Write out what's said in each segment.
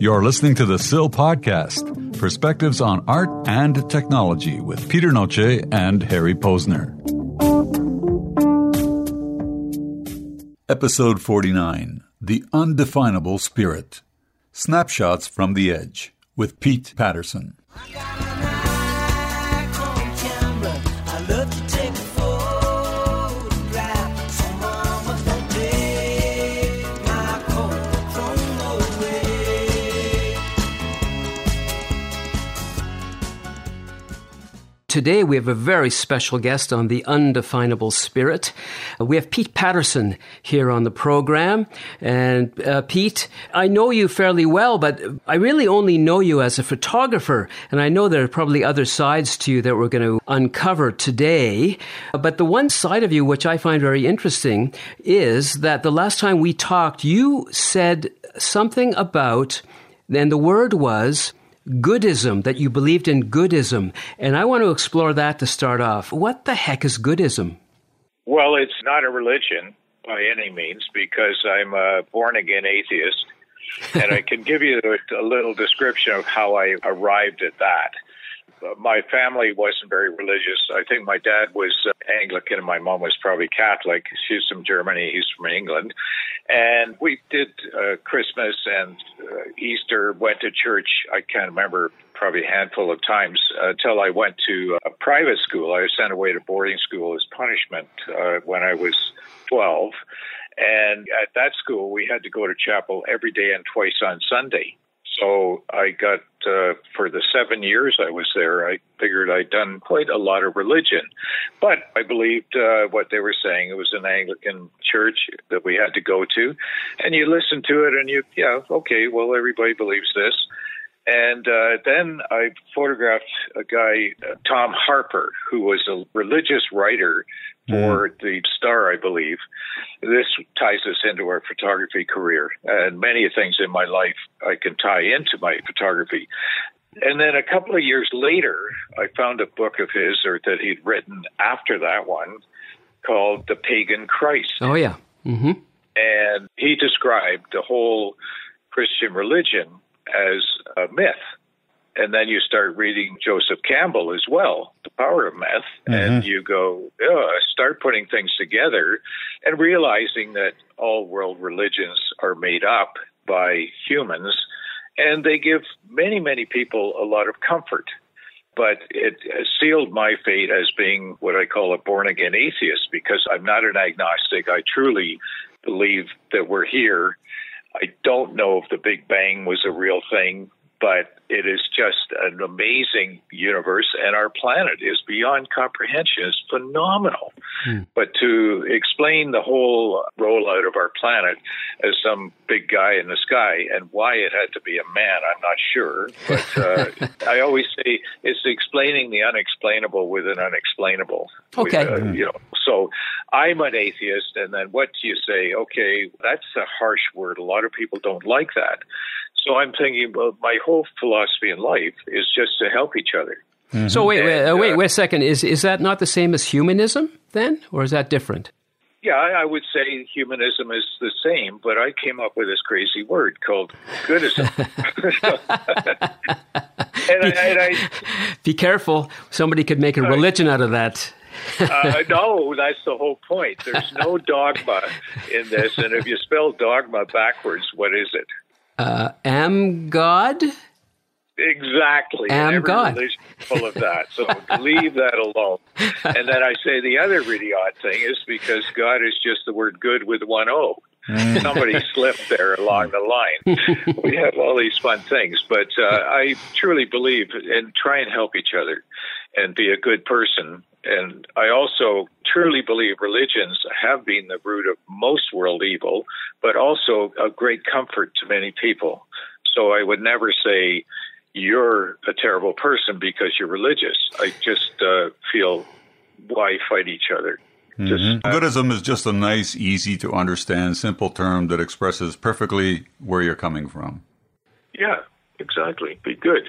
You're listening to the SIL Podcast Perspectives on Art and Technology with Peter Noce and Harry Posner. Episode 49 The Undefinable Spirit Snapshots from the Edge with Pete Paterson. Today, we have a very special guest on the undefinable spirit. Uh, we have Pete Paterson here on the program. And uh, Pete, I know you fairly well, but I really only know you as a photographer. And I know there are probably other sides to you that we're going to uncover today. But the one side of you, which I find very interesting, is that the last time we talked, you said something about, and the word was, goodism, that you believed in goodism. And I want to explore that to start off. What the heck is goodism? Well, it's not a religion by any means because I'm a born again atheist. and I can give you a, a little description of how I arrived at that my family wasn't very religious. I think my dad was uh, Anglican and my mom was probably Catholic. She's from Germany, he's from England. And we did uh, Christmas and uh, Easter, went to church, I can't remember, probably a handful of times until I went to a private school. I was sent away to boarding school as punishment uh, when I was 12. And at that school, we had to go to chapel every day and twice on Sunday. So I got, uh, for the seven years I was there, I figured I'd done quite a lot of religion. But I believed uh, what they were saying. It was an Anglican church that we had to go to. And you listen to it and you, yeah, okay, well, everybody believes this. And uh, then I photographed a guy, uh, Tom Harper, who was a religious writer for mm. the Star, I believe. This ties us into our photography career, and many things in my life I can tie into my photography. And then a couple of years later, I found a book of his, or that he'd written after that one, called "The Pagan Christ." Oh yeah, mm-hmm. and he described the whole Christian religion as a myth and then you start reading Joseph Campbell as well, The Power of Myth, mm-hmm. and you go, start putting things together and realizing that all world religions are made up by humans and they give many, many people a lot of comfort. But it sealed my fate as being what I call a born again atheist because I'm not an agnostic. I truly believe that we're here. I don't know if the Big Bang was a real thing but it is just an amazing universe, and our planet is beyond comprehension. It's phenomenal. Hmm. But to explain the whole rollout of our planet as some big guy in the sky and why it had to be a man, I'm not sure. But uh, I always say it's explaining the unexplainable with an unexplainable. Okay. With, uh, you know, so I'm an atheist, and then what do you say? Okay, that's a harsh word. A lot of people don't like that. So I'm thinking, well, my whole philosophy in life is just to help each other. Mm-hmm. So wait, wait, and, uh, wait, wait a second. Is is that not the same as humanism then, or is that different? Yeah, I would say humanism is the same, but I came up with this crazy word called goodism. and be, I, and I, be careful; somebody could make a religion out of that. uh, no, that's the whole point. There's no dogma in this, and if you spell dogma backwards, what is it? Uh, am God? Exactly. Am every God. religion full of that. So leave that alone. And then I say the other really odd thing is because God is just the word good with one O. Mm. Somebody slipped there along the line. we have all these fun things, but uh, I truly believe and try and help each other and be a good person. And I also truly believe religions have been the root of most world evil, but also a great comfort to many people. So I would never say you're a terrible person because you're religious. I just uh, feel why fight each other? Mm-hmm. Goodism is just a nice, easy to understand, simple term that expresses perfectly where you're coming from. Yeah, exactly. Be good.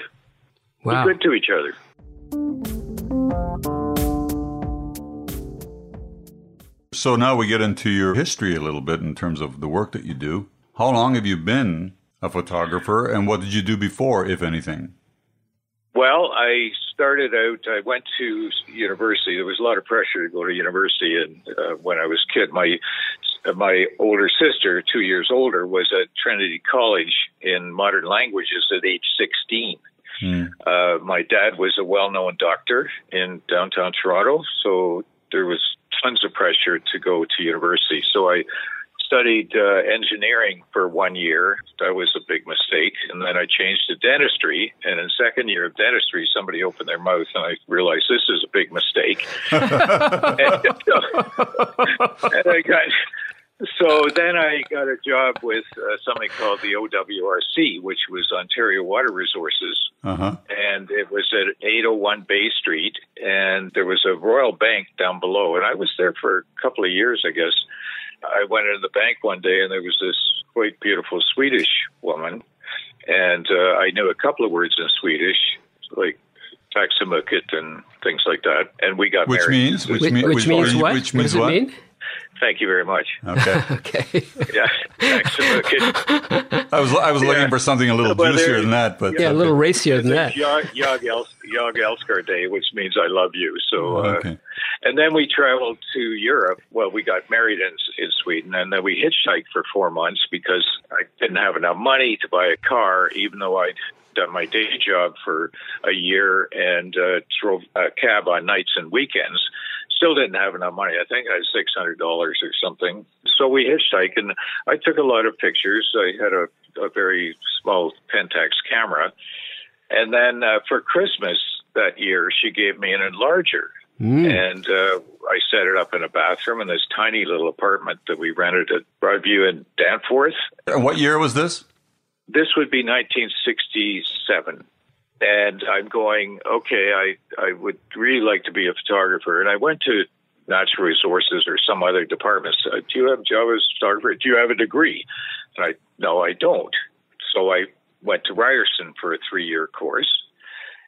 Wow. Be good to each other. So now we get into your history a little bit in terms of the work that you do. How long have you been a photographer, and what did you do before, if anything? Well, I started out. I went to university. There was a lot of pressure to go to university, and uh, when I was a kid, my my older sister, two years older, was at Trinity College in modern languages at age sixteen. Mm. Uh, my dad was a well-known doctor in downtown Toronto, so there was tons of pressure to go to university. So I studied uh, engineering for one year. That was a big mistake. And then I changed to dentistry. And in second year of dentistry, somebody opened their mouth and I realized this is a big mistake. and, and I got so then I got a job with uh, something called the OWRC, which was Ontario Water Resources. Uh-huh. And it was at 801 Bay Street, and there was a Royal Bank down below. And I was there for a couple of years, I guess. I went into the bank one day, and there was this quite beautiful Swedish woman. And uh, I knew a couple of words in Swedish, like taximukit and things like that. And we got which married. Means, which, which, means, which means what? Which means what does it what? mean? Thank you very much. Okay. okay. Yeah, taximukit. I was I was looking for something a little Well, juicier than that, but Yeah, a little racier than that. Jag, Jag, Els- Jag Elskar Day, which means I love you. So, uh, Okay. and then we traveled to Europe. Well, we got married in, in Sweden, and then we hitchhiked for four months because I didn't have enough money to buy a car, even though I'd done my day job for a year and uh, drove a cab on nights and weekends. Still didn't have enough money. I think I had six hundred dollars or something. So we hitchhiked, and I took a lot of pictures. I had a, a very small Pentax camera, and then uh, for Christmas that year, she gave me an enlarger. And uh, I set it up in a bathroom in this tiny little apartment that we rented at Broadview in Danforth. And what year was this? This would be 1967. And I'm going, okay, I, I would really like to be a photographer. And I went to natural resources or some other department. Do you have a job as a photographer? Do you have a degree? And I, no, I don't. So I went to Ryerson for a three year course.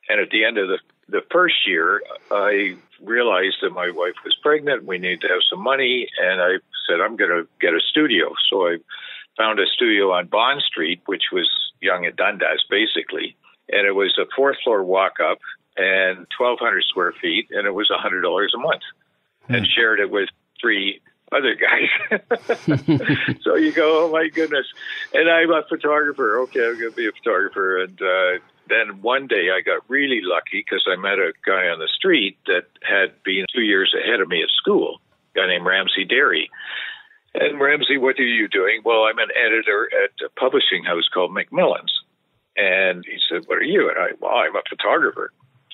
And at the end of the, the first year, I realized that my wife was pregnant. We needed to have some money. And I said, I'm going to get a studio. So I found a studio on Bond Street, which was Yonge and Dundas, basically. And it was a fourth floor walk up and 1,200 square feet, and it was $100 a month. And shared it with three other guys. so you go, oh my goodness. And I'm a photographer. Okay, I'm going to be a photographer. And uh, then one day I got really lucky because I met a guy on the street that had been two years ahead of me at school, a guy named Ramsay Derry. And Ramsay, what are you doing? Well, I'm an editor at a publishing house called Macmillan's. And he said, What are you? And I, well, I'm a photographer.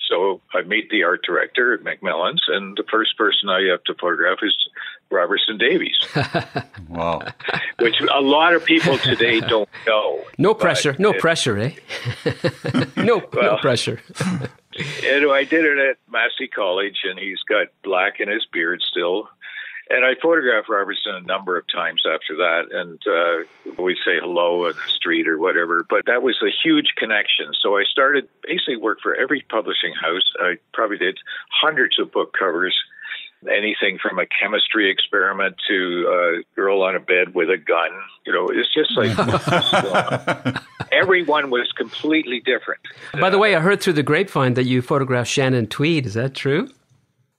So I meet the art director at Macmillan's, and the first person I have to photograph is Robertson Davies, Wow. which a lot of people today don't know. No pressure. No it- pressure, eh? no, no pressure. And I did it at Massey College, and he's got black in his beard still. And I photographed Robertson a number of times after that, and uh, we'd say hello in the street or whatever. But that was a huge connection. So I started basically work for every publishing house. I probably did hundreds of book covers, anything from a chemistry experiment to a girl on a bed with a gun. You know, it's just like everyone was completely different. By the way, I heard through the grapevine that you photographed Shannon Tweed. Is that true?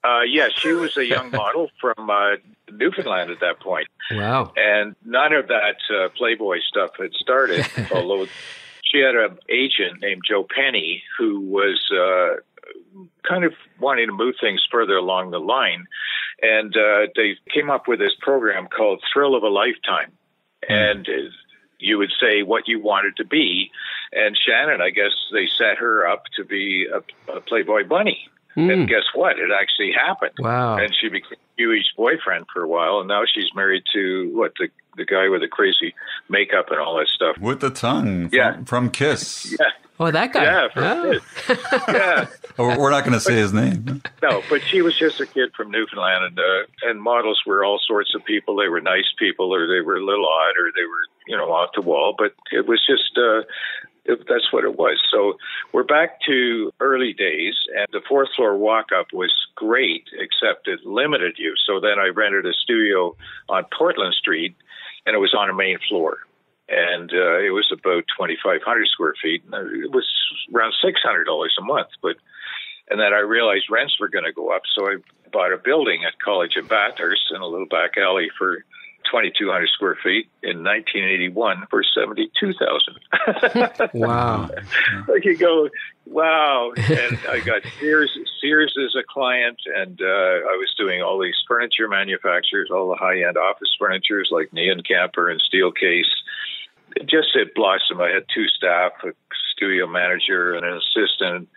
Uh, yes, she was a young model from uh, Newfoundland at that point, Wow. and none of that uh, Playboy stuff had started. although she had an agent named Joe Penny who was uh, kind of wanting to move things further along the line, and uh, they came up with this program called Thrill of a Lifetime, and uh, you would say what you wanted to be, and Shannon, I guess they set her up to be a, a Playboy bunny. And guess what? It actually happened. Wow. And she became Huey's boyfriend for a while, and now she's married to what the the guy with the crazy makeup and all that stuff. With the tongue from, Yeah. from Kiss. Yeah, Oh, that guy. yeah, for Oh. it. yeah. Oh, we're not going to say his name. No, but she was just a kid from Newfoundland, and uh, and models were all sorts of people. They were nice people, or they were a little odd, or they were you know off the wall. But it was just uh, that's what it was. So we're back to early days, and the fourth floor walk up was great, except it limited you. So then I rented a studio on Portland Street, and it was on a main floor. And uh, it was about 2,500 square feet. And it was around $600 a month. But And then I realized rents were going to go up. So I bought a building at College of Bathurst in a little back alley for 2,200 square feet in 1981 for 72,000. wow. you go, wow. And I got Sears, Sears as a client, and uh, I was doing all these furniture manufacturers, all the high end office furnitures like Nienkamper and Steelcase. It just it blossomed. I had two staff, a studio manager and an assistant,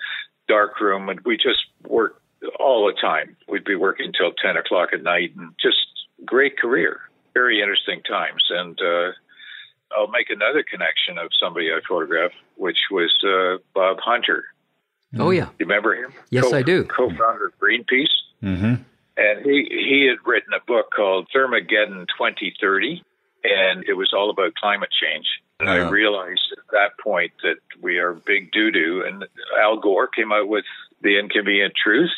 dark room, and we just worked all the time. We'd be working till 10 o'clock at night and just great career very interesting times. And uh, I'll make another connection of somebody I photographed, which was uh, Bob Hunter. Oh yeah, you remember him? Yes, Co- I do. Co-founder of Greenpeace, mm-hmm. and he he had written a book called Thermageddon 2030, and it was all about climate change. And Yeah. I realized at that point that we are big doo doo. And Al Gore came out with The Inconvenient Truth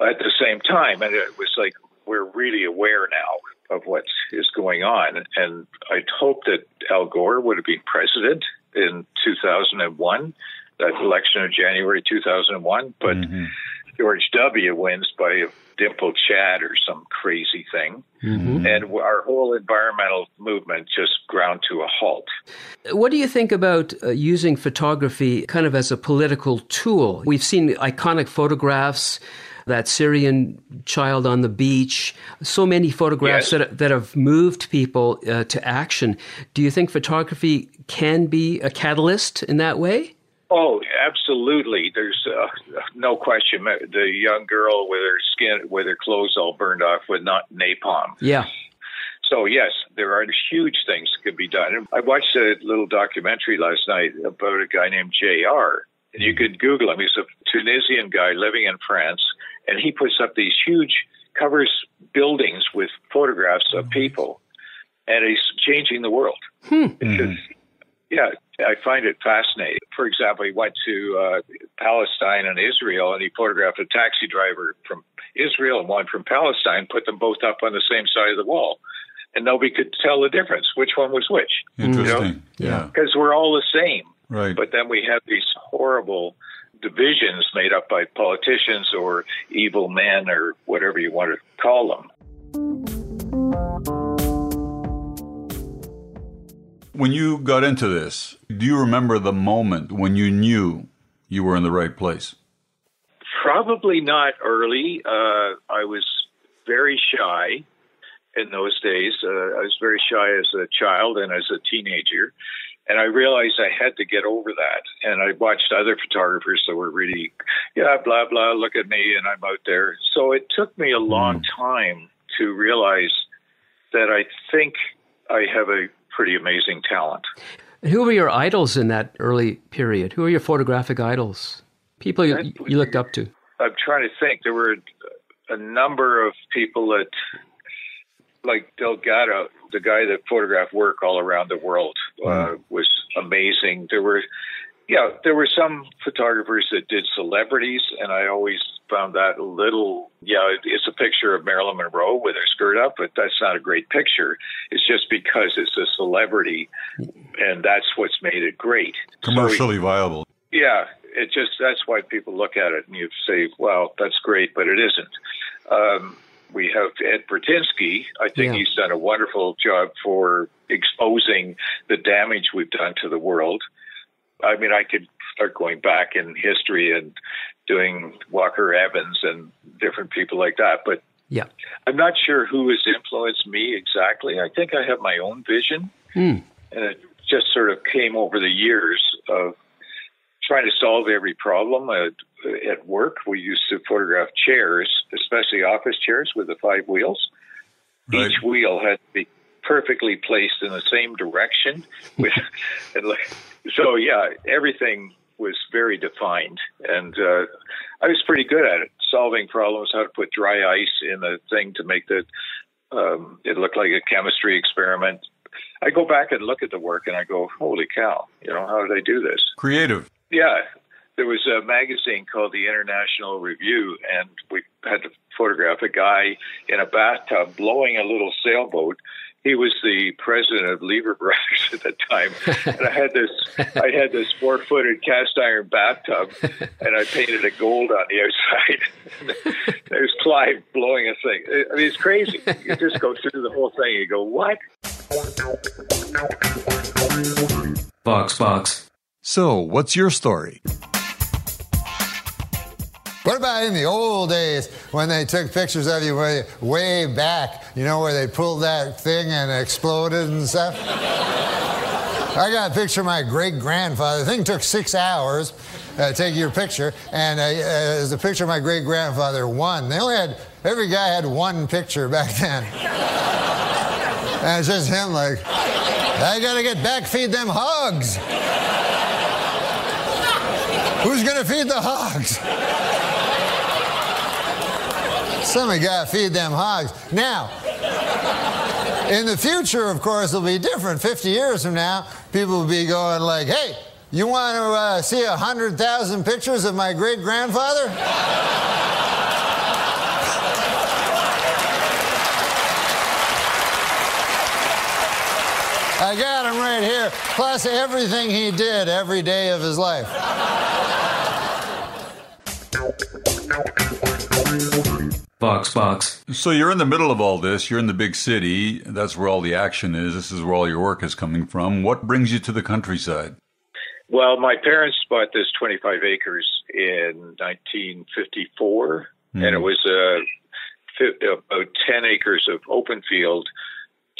at the same time. And it was like, we're really aware now of what is going on. And I'd hoped that Al Gore would have been president in 2001, that election of January 2001. But Mhm. George W. wins by a dimple Chad or some crazy thing. Mhm. And our whole environmental movement just ground to a halt. What do you think about uh, using photography kind of as a political tool? We've seen iconic photographs, that Syrian child on the beach, so many photographs Yes. that, that have moved people uh, to action. Do you think photography can be a catalyst in that way? Oh, absolutely. There's uh, no question. The young girl with her skin, with her clothes all burned off with not napalm. Yeah. So yes, there are huge things that could be done. I watched a little documentary last night about a guy named J.R. And you could Google him. He's a Tunisian guy living in France, and he puts up these huge covers buildings with photographs of mm-hmm. people, and he's changing the world. Hmm. It's just, mm-hmm. yeah, I find it fascinating. For example, he went to uh, Palestine and Israel, and he photographed a taxi driver from Israel and one from Palestine, put them both up on the same side of the wall, and nobody could tell the difference which one was which. Interesting. Yeah. Because we're all the same. Right. But then we have these horrible divisions made up by politicians or evil men or whatever you want to call them. When you got into this, do you remember the moment when you knew you were in the right place? Probably not early. Uh, I was very shy in those days. Uh, I was very shy as a child and as a teenager. And I realized I had to get over that. And I watched other photographers that were really, yeah, blah, blah, look at me, and I'm out there. So it took me a long mm. time to realize that I think I have a pretty amazing talent. Who were your idols in that early period? Who are your photographic idols? People you, you looked up to? I'm trying to think. There were a number of people that, like Salgado, the guy that photographed work all around the world, uh, was amazing. There were, yeah, there were some photographers that did celebrities, and I always found that a little, yeah, it- it's a picture of Marilyn Monroe with her skirt up, but that's not a great picture. It's just because it's a celebrity, and that's what's made it great. So Commercially viable. yeah, it just that's why people look at it and you say, "Well, that's great," but it isn't. Um, we have Ed Burtynsky. I think Yeah. he's done a wonderful job for exposing the damage we've done to the world. I mean, I could start going back in history and doing Walker Evans and different people like that, but Yeah. I'm not sure who has influenced me exactly. I think I have my own vision, Hmm. and it just sort of came over the years of trying to solve every problem at, at work. We used to photograph chairs, especially office chairs with the five wheels. Right. Each wheel had to be perfectly placed in the same direction. With, so, yeah, everything was very defined, and uh, I was pretty good at it, solving problems, how to put dry ice in a thing to make the um, it looked like a chemistry experiment. I go back and look at the work and I go, holy cow, you know, how did I do this? Creative. Yeah. There was a magazine called the International Review, and we had to photograph a guy in a bathtub blowing a little sailboat. He was the president of Brothers at the time, and I had this I had this four footed cast iron bathtub, and I painted it gold on the outside. There's Clive blowing a thing. I mean, it's crazy. You just go through the whole thing. You go, what? Box box. So, what's your story? What about in the old days when they took pictures of you way, way back, you know, where they pulled that thing and exploded and stuff? I got a picture of my great grandfather. The thing took six hours uh, take your picture, and uh, uh, there's a picture of my great grandfather, one. They only had, every guy had one picture back then. and it's just him, like, I gotta get back, feed them hogs. Who's gonna feed the hogs? Somebody got to feed them hogs. Now, in the future, of course, it'll be different. 50 years from now, people will be going like, hey, you want to uh, see 100,000 pictures of my great grandfather? I got him right here, plus everything he did every day of his life. VoxBox. So you're in the middle of all this. You're in the big city. That's where all the action is. This is where all your work is coming from. What brings you to the countryside? Well, my parents bought this 25 acres in 1954, mm. and it was uh, about 10 acres of open field,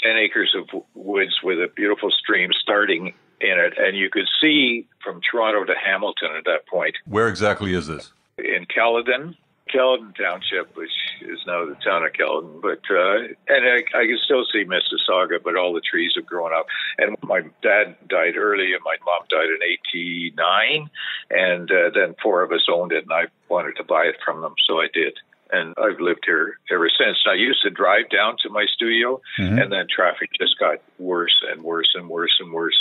10 acres of woods with a beautiful stream starting in it. And you could see from Toronto to Hamilton at that point. Where exactly is this? In Caledon. Caledon Township, which is now the town of Caledon. But uh, and I, I can still see Mississauga, but all the trees have grown up. And my dad died early, and my mom died in '89, and uh, then four of us owned it, and I wanted to buy it from them, so I did. And I've lived here ever since. I used to drive down to my studio, mm-hmm. and then traffic just got worse and worse and worse and worse.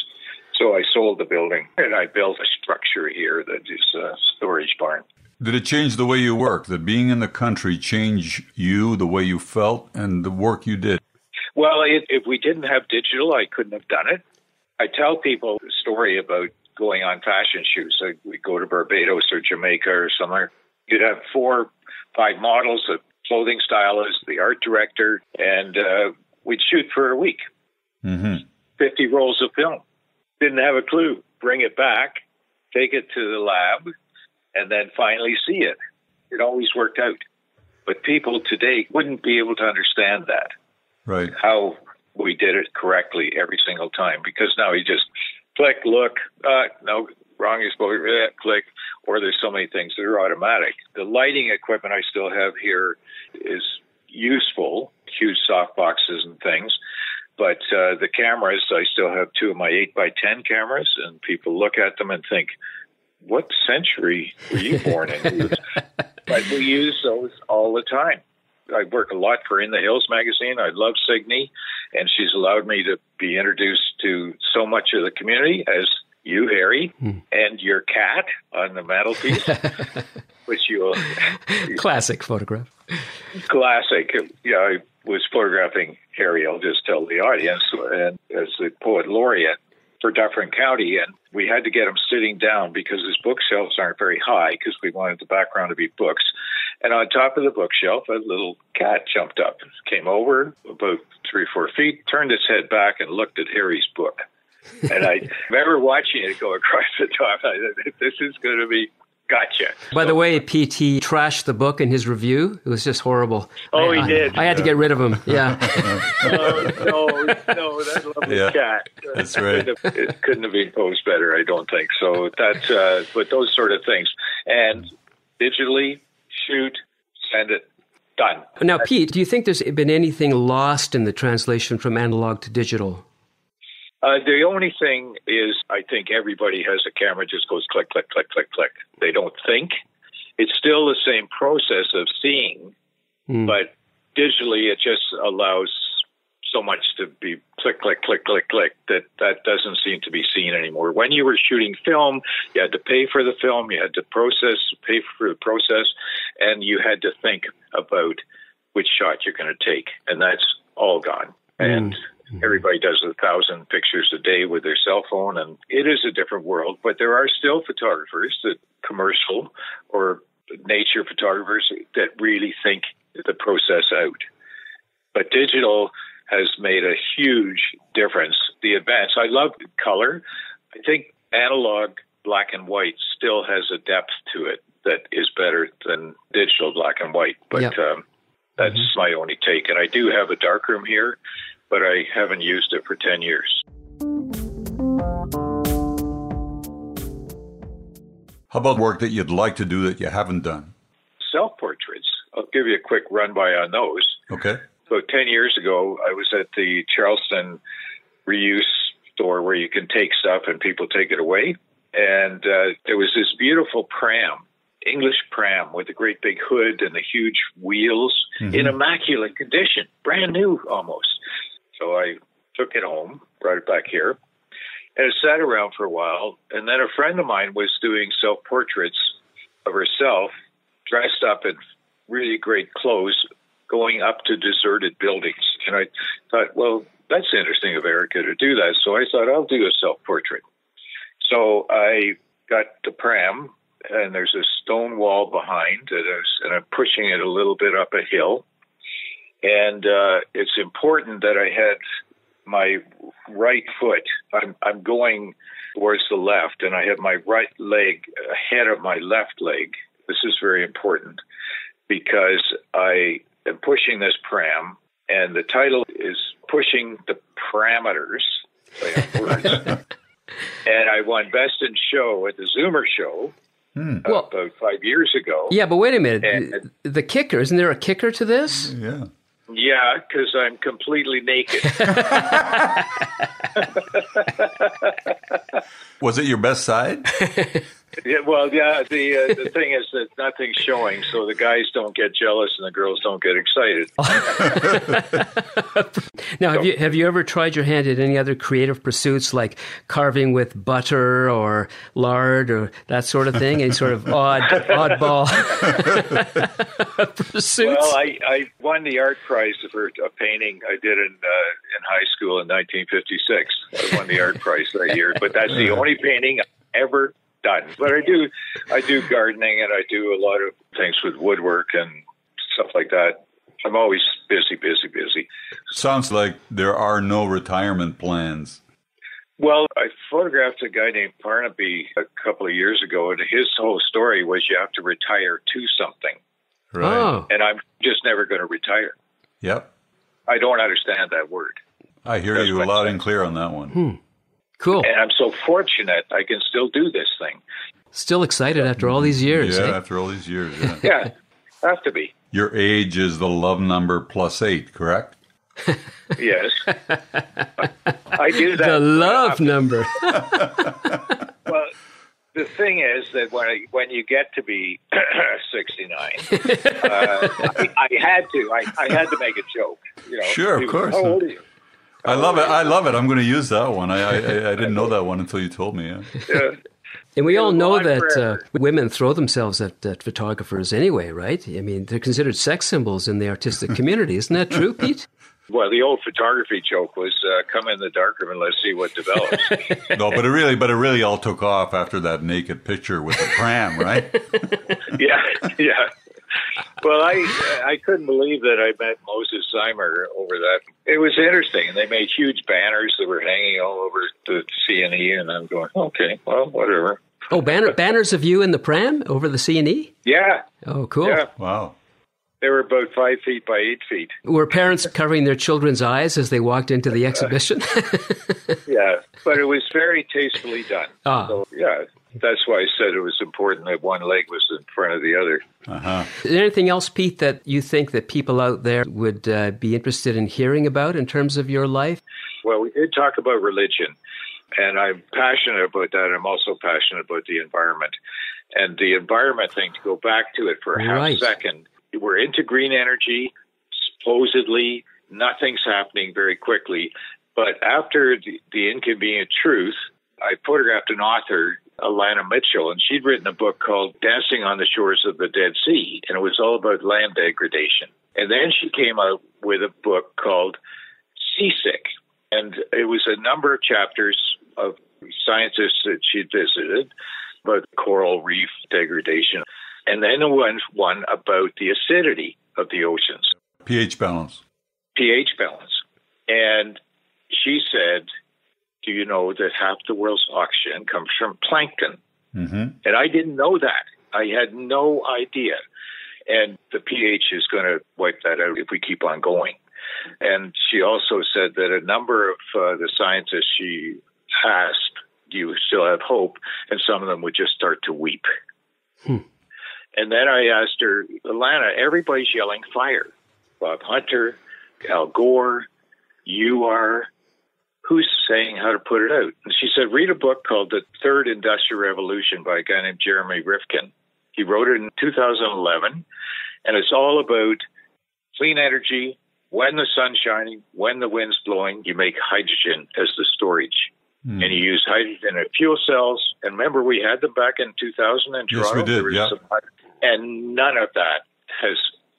So I sold the building and I built a structure here that is a storage barn. Did it change the way you work? Did being in the country change you, the way you felt, and the work you did? Well, if, if we didn't have digital, I couldn't have done it. I tell people a story about going on fashion shoots. Like we go to Barbados or Jamaica or somewhere. You'd have four, five models, a clothing stylist, the art director, and uh, we'd shoot for a week. Mm-hmm. 50 rolls of film. Didn't have a clue. Bring it back, take it to the lab, and then finally see it. It always worked out. But people today wouldn't be able to understand that. Right. How we did it correctly every single time because now you just click, look, uh, no, wrong exposure, click, or there's so many things that are automatic. The lighting equipment I still have here is useful, huge soft boxes and things. But uh, the cameras, I still have two of my 8 by 10 cameras, and people look at them and think, what century were you born in? but we use those all the time. I work a lot for In the Hills magazine. I love Signe, and she's allowed me to be introduced to so much of the community as you, Harry, hmm. and your cat on the mantelpiece, which you classic photograph. Classic. Yeah, I was photographing Harry. I'll just tell the audience, and as the poet laureate, for Dufferin County, and we had to get him sitting down because his bookshelves aren't very high because we wanted the background to be books. And on top of the bookshelf, a little cat jumped up, came over about three or four feet, turned its head back, and looked at Harry's book. and I remember watching it go across the top. I said, "This is going to be Gotcha. By so, the way, PT trashed the book in his review. It was just horrible. Oh, I, he did. I, I, had to get rid of him. Yeah. oh, no, no, that lovely yeah, cat. That's right. It, it couldn't have been posed better, I don't think. So that's, uh, but those sort of things. And digitally, shoot, send it, done. Now, Pete, do you think there's been anything lost in the translation from analog to digital? Uh, the only thing is, I think everybody has a camera, just goes click, click, click, click, click. They don't think. It's still the same process of seeing, mm. but digitally it just allows so much to be click, click, click, click, click that that doesn't seem to be seen anymore. When you were shooting film, you had to pay for the film, you had to process, pay for the process, and you had to think about which shot you're going to take, and that's all gone. And mm-hmm. Everybody does a thousand pictures a day with their cell phone, and it is a different world. But there are still photographers that commercial or nature photographers that really think the process out. But digital has made a huge difference. The advance, I love color. I think analog black and white still has a depth to it that is better than digital black and white. But yep. um, that's mm-hmm. my only take. And I do have a darkroom here, but I haven't used it for 10 years. How about work that you'd like to do that you haven't done? Self portraits. I'll give you a quick run by on those. Okay. So 10 years ago, I was at the Charleston reuse store where you can take stuff and people take it away. And uh, there was this beautiful pram, English pram with a great big hood and the huge wheels mm-hmm. in immaculate condition, brand new almost. So I took it home, brought it back here, and it sat around for a while. And then a friend of mine was doing self portraits of herself, dressed up in really great clothes, going up to deserted buildings. And I thought, well, that's interesting of Erica to do that. So I thought I'll do a self portrait. So I got the pram, and there's a stone wall behind, and, and I'm pushing it a little bit up a hill. And uh, it's important that I had my right foot. I'm, I'm going towards the left, and I have my right leg ahead of my left leg. This is very important because I am pushing this pram, and the title is Pushing the Parameters. and I won Best in Show at the Zoomer Show. Hmm. Uh, well, about five years ago. Yeah, but wait a minute. And, the kicker, isn't there a kicker to this? Yeah. Yeah, because I'm completely naked. Was it your best side? Yeah, well, yeah. The uh, the thing is that nothing's showing, so the guys don't get jealous and the girls don't get excited. now, have you have you ever tried your hand at any other creative pursuits like carving with butter or lard or that sort of thing? Any sort of odd oddball pursuits? Well, I, I won the art prize for a painting I did in uh, in high school in 1956. I won the art prize that year, but that's the only painting I ever done. But I do, I do gardening and I do a lot of things with woodwork and stuff like that. I'm always busy, busy, busy. Sounds like there are no retirement plans. Well, I photographed a guy named Parnaby a couple of years ago, and his whole story was you have to retire to something. Right. Oh. And I'm just never going to retire. Yep. I don't understand that word. I hear That's you loud and clear on that one. Hmm. Cool. And I'm so fortunate I can still do this thing. Still excited after all these years. Yeah, eh? after all these years. Yeah. yeah, have to be. Your age is the love number plus eight, correct? yes. I do that. The love number. well, the thing is that when I, when you get to be 69, uh, I, I, had to I, I, had to make a joke. You know, sure, of course. How old are you? I love it. I love it. I'm going to use that one. I, I, I didn't know that one until you told me. Yeah. yeah. And we all know that uh, women throw themselves at, at, photographers anyway, right? I mean, they're considered sex symbols in the artistic community. Isn't that true, Pete? Well, the old photography joke was uh, "Come in the darkroom and let's see what develops." no, but it really, but it really all took off after that naked picture with the pram, right? yeah, yeah well, I I couldn't believe that I met Moses Znaimer over that. It was interesting, and they made huge banners that were hanging all over the CNE, and I'm going, okay, well, whatever. Oh, banner, banners of you in the pram over the CNE? Yeah. Oh, cool. Yeah. Wow. They were about five feet by eight feet. Were parents covering their children's eyes as they walked into the exhibition? yeah, but it was very tastefully done. Ah. So, yeah, that's why I said it was important that one leg was in front of the other. Uh-huh. Is there anything else, Pete, that you think that people out there would uh, be interested in hearing about in terms of your life? Well, we did talk about religion, and I'm passionate about that. I'm also passionate about the environment. And the environment thing, to go back to it for a half right. second, we're into green energy, supposedly nothing's happening very quickly. But after the, the Inconvenient Truth, I photographed an author, Alanna Mitchell, and she'd written a book called Dancing on the Shores of the Dead Sea, and it was all about land degradation. And then she came out with a book called Seasick, and it was a number of chapters of scientists that she'd visited about coral reef degradation. And then one, one about the acidity of the oceans. pH balance. pH balance. And she said, Do you know that half the world's oxygen comes from plankton? Mm-hmm. And I didn't know that. I had no idea. And the pH is going to wipe that out if we keep on going. And she also said that a number of uh, the scientists she asked, Do you still have hope? And some of them would just start to weep. Hmm. And then I asked her, Alanna, everybody's yelling fire. Bob Hunter, Al Gore, you are. Who's saying how to put it out? And she said, read a book called The Third Industrial Revolution by a guy named Jeremy Rifkin. He wrote it in 2011, and it's all about clean energy. When the sun's shining, when the wind's blowing, you make hydrogen as the storage. Hmm. And you use hydrogen in fuel cells. And remember, we had them back in 2000 in Yes, we did, yeah. and none of that has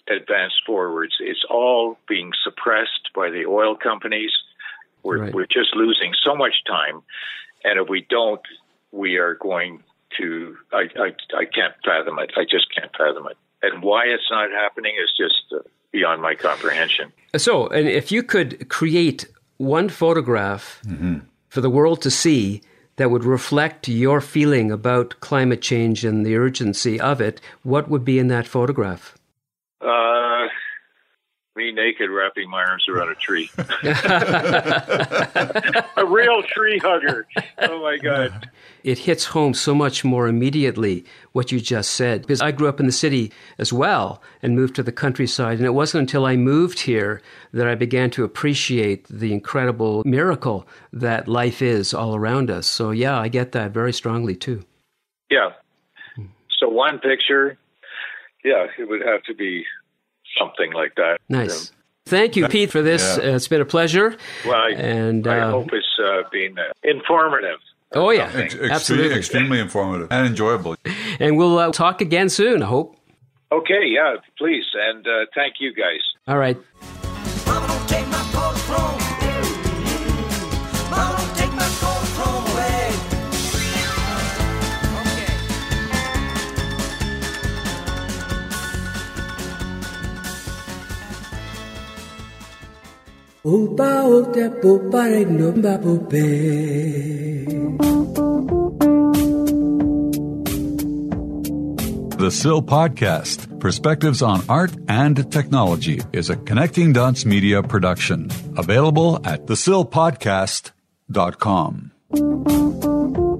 advanced forwards. It's all being suppressed by the oil companies. We're, Right. we're just losing so much time. And if we don't, we are going to, I, I, I can't fathom it. I just can't fathom it. And why it's not happening is just uh, beyond my comprehension. So, and if you could create one photograph for the world to see that would reflect your feeling about climate change and the urgency of it, what would be in that photograph? Uh, me naked wrapping my arms around a tree. a real tree hugger. Oh my God. It hits home so much more immediately what you just said. Because I grew up in the city as well and moved to the countryside. And it wasn't until I moved here that I began to appreciate the incredible miracle that life is all around us. So, yeah, I get that very strongly too. Yeah. So one picture, yeah, it would have to be something like that. Nice. Thank you, Pete, for this. Yeah. Uh, it's been a pleasure. Well, I, And, I uh, hope it's uh, been uh, informative. Oh, yeah, Ex- absolutely. Extremely informative and enjoyable. And we'll uh, talk again soon, I hope. Okay, yeah, please. And uh, thank you guys. All right. Mbapope. The SIL Podcast, Perspectives on Art and Technology, is a Connecting Dots Media production. Available at thesilpodcast.com.